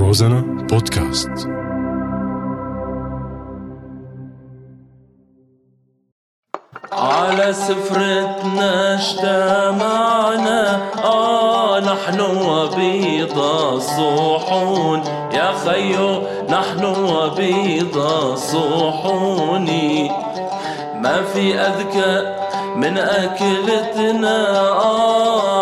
روزانا بودكاست. على سفرتنا اجتمعنا آه نحن وبيض الصحون. يا خيو نحن وبيض الصحون. ما في أذكى من أكلتنا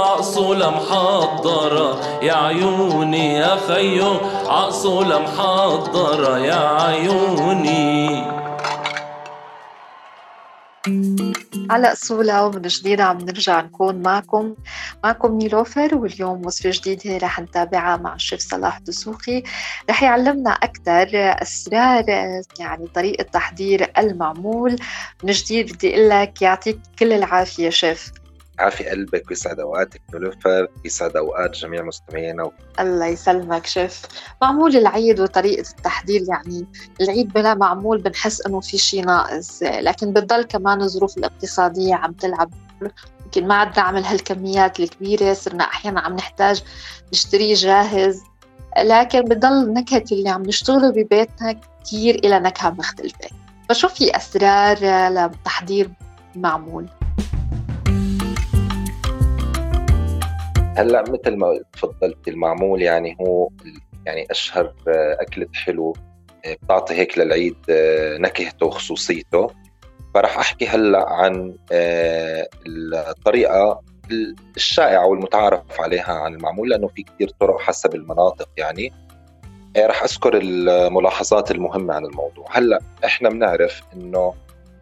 عقصولة محضرة. يا عيوني يا خيو عقصولة محضرة. يا عيوني. على أصولها ومن جديد عم نرجع نكون معكم. معكم نيلوفر واليوم وصفة جديدة رح نتابعها مع الشيف صلاح دسوقي رح يعلمنا أكثر أسرار يعني طريقة تحضير المعمول من جديد بدي أقول لك يعطيك كل العافية شيف. عافي قلبك ويسعد اوقاتك نلوفر يسعد اوقات جميع مستمعينا. الله يسلمك شيف. معمول العيد وطريقة التحضير يعني العيد بلا معمول بنحس إنه في شيء ناقص لكن بتضل كمان الظروف الاقتصادية عم تلعب. يمكن ما عدنا نعمل هالكميات الكبيرة صرنا أحيانا عم نحتاج نشتريه جاهز. لكن بضل نكهة اللي عم نشتغله ببيتنا كتير إلى نكهة مختلفة. فشو في أسرار لتحضير معمول؟ هلأ مثل ما تفضلت المعمول يعني هو يعني أشهر أكلة حلو بتعطي هيك للعيد نكهته وخصوصيته. فرح أحكي هلأ عن الطريقة الشائعة والمتعارف عليها عن المعمول لأنه في كثير طرق حسب المناطق يعني. رح أذكر الملاحظات المهمة عن الموضوع. هلأ إحنا بنعرف إنه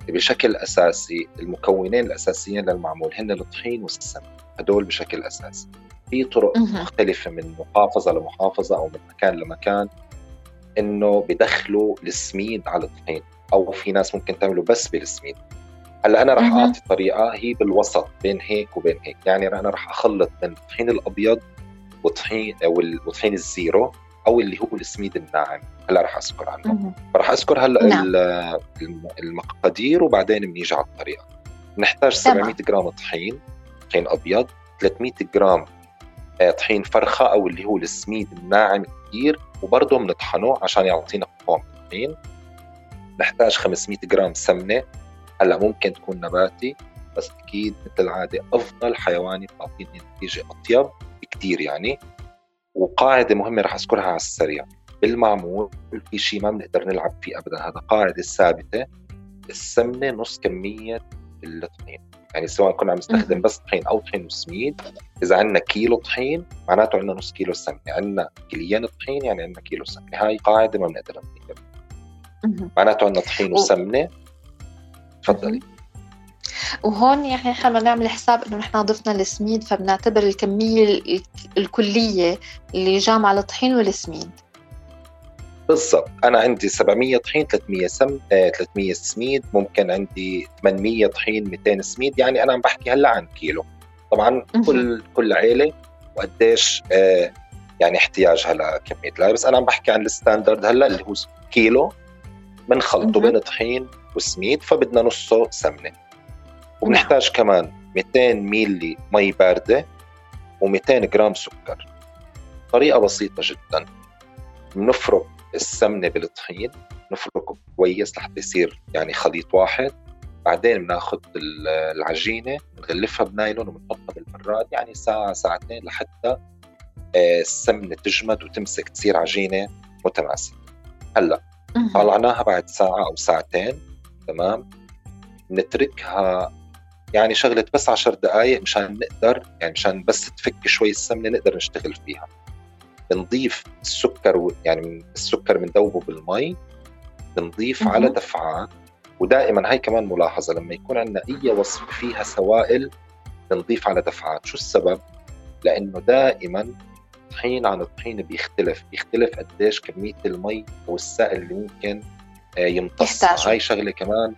بشكل أساسي المكونين الأساسيين للمعمول هن الطحين والسمن هدول بشكل اساسي في طرق مختلفة من محافظة لمحافظة أو من مكان لمكان إنه بدخلوا السميد على الطحين. أو في ناس ممكن تعمله بس بالسميد. هلأ أنا رح أعطي طريقة هي بالوسط بين هيك وبين هيك. يعني أنا رح أخلط بين الطحين الأبيض وطحين أو الطحين الزيرو أو اللي هو السميد الناعم. هلأ رح أذكر عنه. فرح أذكر هلأ نعم. المقادير وبعدين بنيجي على الطريقة. نحتاج 700 جرام طحين. طحين أبيض 300 جرام طحين فرخة أو اللي هو السميد الناعم كثير وبرضه بنطحنه عشان يعطينا قوام الطحين نحتاج 500 جرام سمنة هلأ ممكن تكون نباتي بس أكيد مثل العادة أفضل حيواني بتعطيني نتيجة أطيب بكثير يعني. وقاعدة مهمة رح أذكرها على السريع. بالمعمول في شيء ما بنقدر نلعب فيه ابدا هذا قاعدة ثابتة السمنة نص كمية الطحين. يعني سواء كنا عم نستخدم بس طحين أو طحين وسميد. إذا عندنا كيلو طحين معناته عندنا نص كيلو سمنة. عندنا كيليين طحين يعني عندنا كيلو سمنة. هاي قاعدة ما بنقدر معناته عندنا طحين وسمنة. تفضلي. وهون يعني إحنا نعمل حساب إنه نحن ضفنا السميد فبنعتبر الكمية الكلية اللي جامعة الطحين والسميد. بالضبط. أنا عندي 700 طحين 300 سم آه، 300 سميد ممكن عندي 800 طحين 200 سميد. يعني أنا عم بحكي هلأ عن كيلو. طبعا كل كل عيلة وقديش آه يعني احتياجها لكميه لا بس أنا عم بحكي عن ال standard هلأ اللي هو كيلو بنخلطه بين طحين وسميد فبدنا نصه سمنة. وبنحتاج نعم. كمان 200 ميلي مي باردة و200 جرام سكر. طريقة بسيطة جدا. بنفرك السمنة بالطحين نفركه كويس لحتى يصير يعني خليط واحد. بعدين بناخذ العجينة بنغلفها بنايلون وبنحطها بالبراد يعني ساعة ساعتين لحتى آه، السمنة تجمد وتمسك تصير عجينة متماسكة. هلأ طلعناها بعد ساعة أو ساعتين تمام؟ نتركها يعني شغلة بس عشر دقائق مشان نقدر يعني مشان بس تفك شوي السمنة نقدر نشتغل فيها. بنضيف السكر يعني السكر بندوبه بالمي بنضيف على دفعات ودائما هاي كمان ملاحظة لما يكون عندنا أي وصفه فيها سوائل بنضيف على دفعات شو السبب؟ لأنه دائما طحين عن الطحين بيختلف بيختلف قديش كمية المي والسائل اللي ممكن آه، يمتص هاي شغلة كمان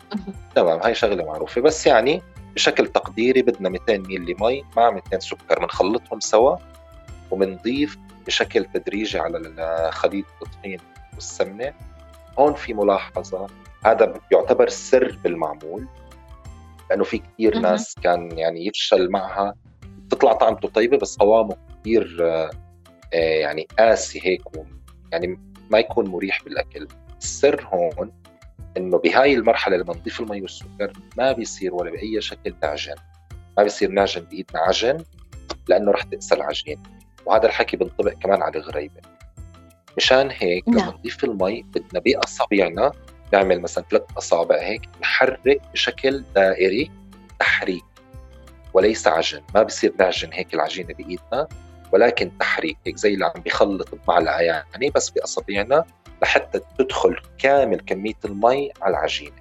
تمام هاي شغلة معروفة. بس يعني بشكل تقديري بدنا 200 ملي مي مع 200 سكر بنخلطهم سوا وبنضيف بشكل تدريجي على خليط الطحين والسمنة. هون في ملاحظة هذا يعتبر سر بالمعمول لأنه في كثير ناس كان يعني يفشل معها. تطلع طعمته طيبة بس قوامه كثير آه، يعني قاسي هيك يعني ما يكون مريح بالأكل. السر هون إنه بهاي المرحلة لما نضيف المي والسكر ما بيصير ولا بأي شكل نعجن ما بيصير نعجن بإيدنا عجن لأنه رح تقسى العجين. وهذا الحكي بينطبق كمان على الغريبه مشان هيك لما نعم. نضيف المي بدنا باصابعنا نعمل مثلا ثلاث أصابع هيك نحرك بشكل دائري تحريك وليس عجن ما بصير نعجن هيك العجينة بإيدنا ولكن تحريك هيك زي اللي عم بيخلط بمعلقة يعني بس باصابعنا لحتى تدخل كامل كمية المي على العجينة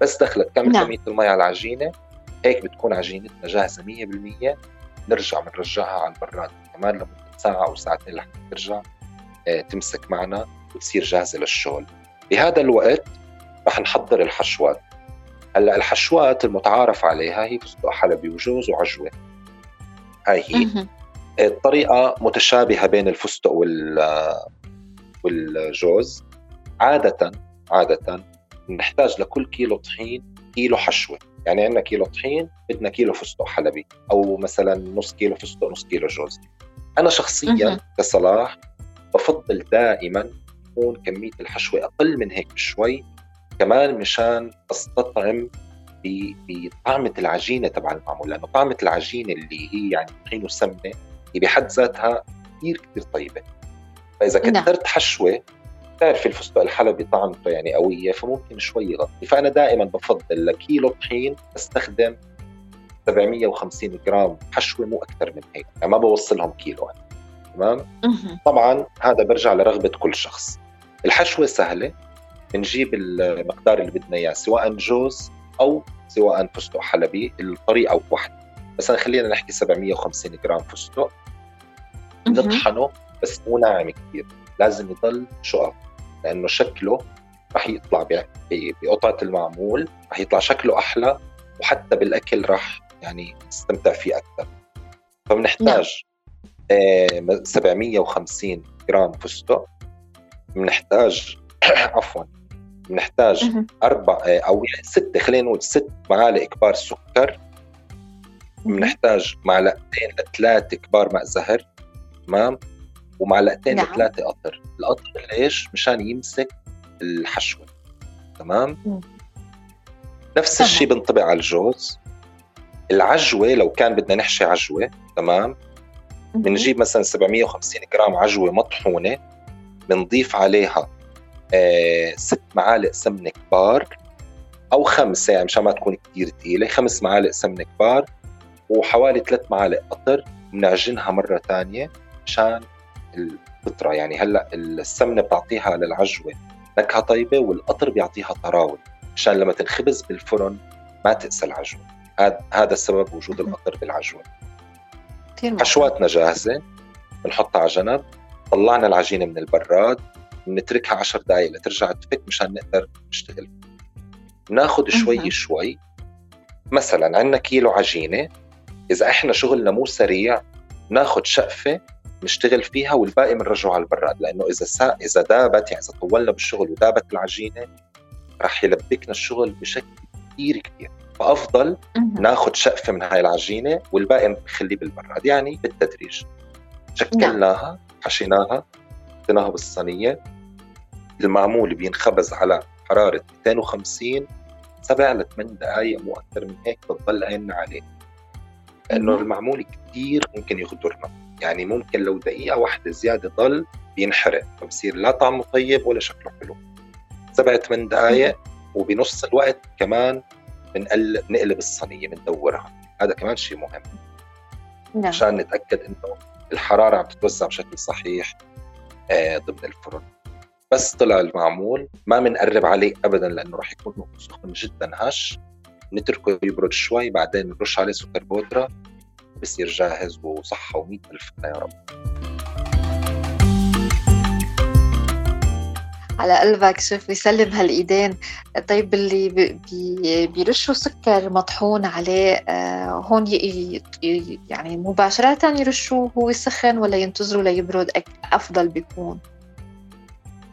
بس دخلت كامل نعم. كمية المي على العجينة هيك بتكون عجينتنا جاهزة 100% نرجع بنرجعها على البراد كمان لمدة ساعة أو ساعتين لحتى ترجع آه، تمسك معنا وتصير جاهزة للشغل. بهذا الوقت رح نحضر الحشوات. هلأ الحشوات المتعارف عليها هي فستق حلبي وجوز وعجوة. هاي هي. الطريقة متشابهة بين الفستق وال والجوز. عادة عادة نحتاج لكل كيلو طحين كيلو حشوة. يعني عندنا كيلو طحين بدنا كيلو فستق حلبي أو مثلا نص كيلو فستق نص كيلو جوز. أنا شخصيا كصلاح بفضل دائما تكون كمية الحشوة أقل من هيك بشوي كمان مشان أستطعم بطعمة العجينة تبع المعمول لأنه طعمة العجينة اللي هي يعني طحين وسمنة هي بحد ذاتها كثير كثير طيبة فإذا نعم. كثرت. حشوة بتعرفي الفستق الحلبي طعمته يعني قوية فممكن شوي يغطي فأنا دائما بفضل لكيلو طحين أستخدم 750 جرام حشوة مو أكثر من هيك يعني ما بوصلهم كيلو. أنا. تمام طبعا هذا برجع لرغبة كل شخص. الحشوة سهلة بنجيب المقدار اللي بدنا إياه سواء جوز أو سواء فستق حلبي الطريقة واحدة. مثلا خلينا نحكي 750 جرام فستق. نطحنه بس مو ناعم كثير لازم يضل شقف لأنه شكله رح يطلع بقطعة المعمول رح يطلع شكله أحلى وحتى بالأكل رح يعني نستمتع فيه أكثر. فبنحتاج نعم. آه 750 جرام فستق. بنحتاج عفوا بنحتاج أربع آه، أو يعني ست خلينا نقول ست معالق كبار سكر. بنحتاج معلقتين لثلاثة كبار ماء زهر تمام؟ ومعلقتين نعم. لثلاثة قطر. القطر ليش؟ مشان يمسك الحشوة تمام؟ مم. نفس الشيء بنطبق على الجوز. العجوة لو كان بدنا نحشي عجوة تمام؟ بنجيب مثلا 750 جرام عجوة مطحونة بنضيف عليها آه ست معالق سمنة كبار أو خمسة يعني مشان ما تكون كثير ثقيلة خمس معالق سمنة كبار وحوالي ثلاث معالق قطر بنعجنها مرة ثانية مشان الفطرة. يعني هلأ السمنة بتعطيها للعجوة نكهة طيبة والقطر بيعطيها طراوة مشان لما تنخبز بالفرن ما تقسى العجوة. هذا هذا السبب وجود القطر بالعجوة. حشواتنا جاهزة بنحطها على جنب طلعنا العجينة من البراد بنتركها 10 دقائق لترجع تفك مشان نقدر نشتغل. ناخذ شوي شوي. مثلا عندنا كيلو عجينة إذا إحنا شغلنا مو سريع ناخذ شقفة نشتغل فيها والباقي بنرجعه على البراد لأنه إذا سا... إذا دابت يعني إذا طولنا بالشغل ودابت العجينة رح يلبكنا الشغل بشكل كثير كبير. فأفضل ناخذ شقفه من هاي العجينة والباقي نخليه بالبراد يعني بالتدريج. شكلناها نعم. حشيناها حطيناها بالصينية. المعمول بينخبز على حرارة 250 سبع لثمان دقائق مو أكثر من هيك بتضل عيننا عليه. لأنه المعمول كثير ممكن يغدرنا يعني ممكن لو دقيقة واحدة زيادة ضل بينحرق. فبصير لا طعمه طيب ولا شكله حلو. سبع ثمان دقائق وبنص الوقت كمان بنقل نقلب الصينية بندورها هذا كمان شيء مهم. نعم. عشان نتأكد إنه الحرارة عم تتوزع بشكل صحيح آه ضمن الفرن. بس طلع المعمول ما بنقرب عليه ابدا لأنه راح يكون سخن جدا هش. نتركه يبرد شوي بعدين نرش عليه سكر بودرة. بصير جاهز وصحة ومية ألف يا رب. على قلبك شوف بيسلم هالإيدين. طيب اللي بي بيرشوا سكر مطحون عليه آه هون. يعني مباشرة يرشوه هو سخن ولا ينتظروا ليبرد أفضل بيكون.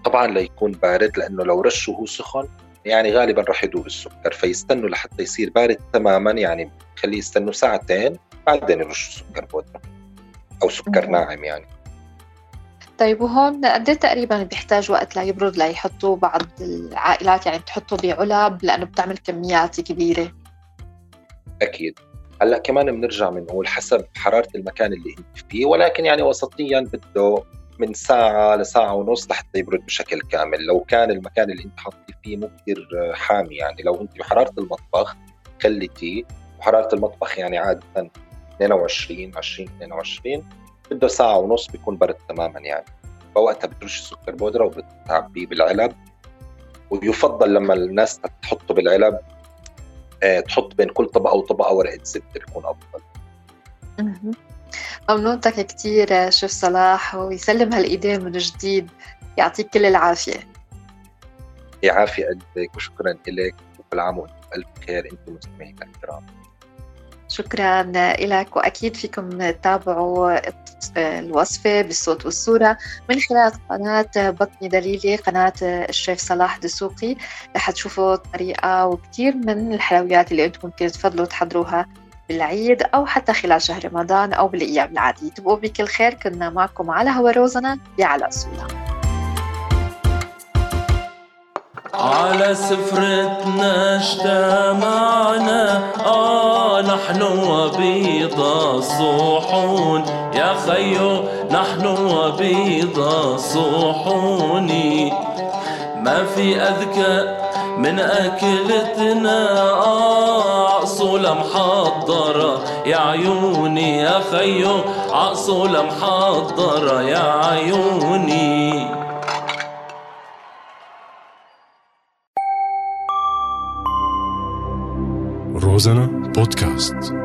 طبعا ليكون بارد لأنه لو رشوا هو سخن يعني غالبا راح يدوب السكر فيستنوا لحتى يصير بارد تماما يعني خليه يستنوا ساعتين بعدين يرشوا سكر بودرة. أو سكر ناعم يعني. طيب وهون قد إيه تقريبا بيحتاج وقت ليبرد ليحطوا بعض العائلات؟ يعني بتحطوا بعلب لأنه بتعمل كميات كبيرة. أكيد. هلأ كمان بنرجع بنقول حسب حرارة المكان اللي انت فيه ولكن يعني وسطيا بده من ساعة لساعة ونص لحتى يبرد بشكل كامل. لو كان المكان اللي أنت حاطيه فيه مو كثير حامي يعني لو أنت بحرارة المطبخ خليتيه وحرارة المطبخ يعني عادة 22 20 22 بده ساعة ونص بيكون برد تماما يعني. فوقتها بترش سكر بودرة وبتعبيه بالعلب. ويفضل لما الناس تحطه بالعلب آه، تحط بين كل طبقة وطبقة ورقة زبدة بيكون أفضل. ممنونتك كثير شيف صلاح ويسلم هالإيدين من جديد. يعطيك كل العافية. يعافي قلبك وشكرا لك وكل عام وأنتم بألف خير أنتم مستمعينا الكرام. شكرا لك وأكيد فيكم تتابعوا الوصفة بالصوت والصورة من خلال قناة بطني دليلي قناة الشيف صلاح دسوقي رح تشوفوا طريقة وكثير من الحلويات اللي أنتم ممكن تفضلوا تحضروها بالعيد أو حتى خلال شهر رمضان أو بالأيام العادية. تبقوا بكل خير كنا معكم على هوا روزنا بعلى سولا على سفرتنا اجتمعنا آه نحن وبيض الصحون يا خيو نحن وبيض الصحون ما في أذكى من أكلتنا آه عصولة محضرة يا عيوني. يا خيو عصولة محضرة يا عيوني. روزانا بودكاست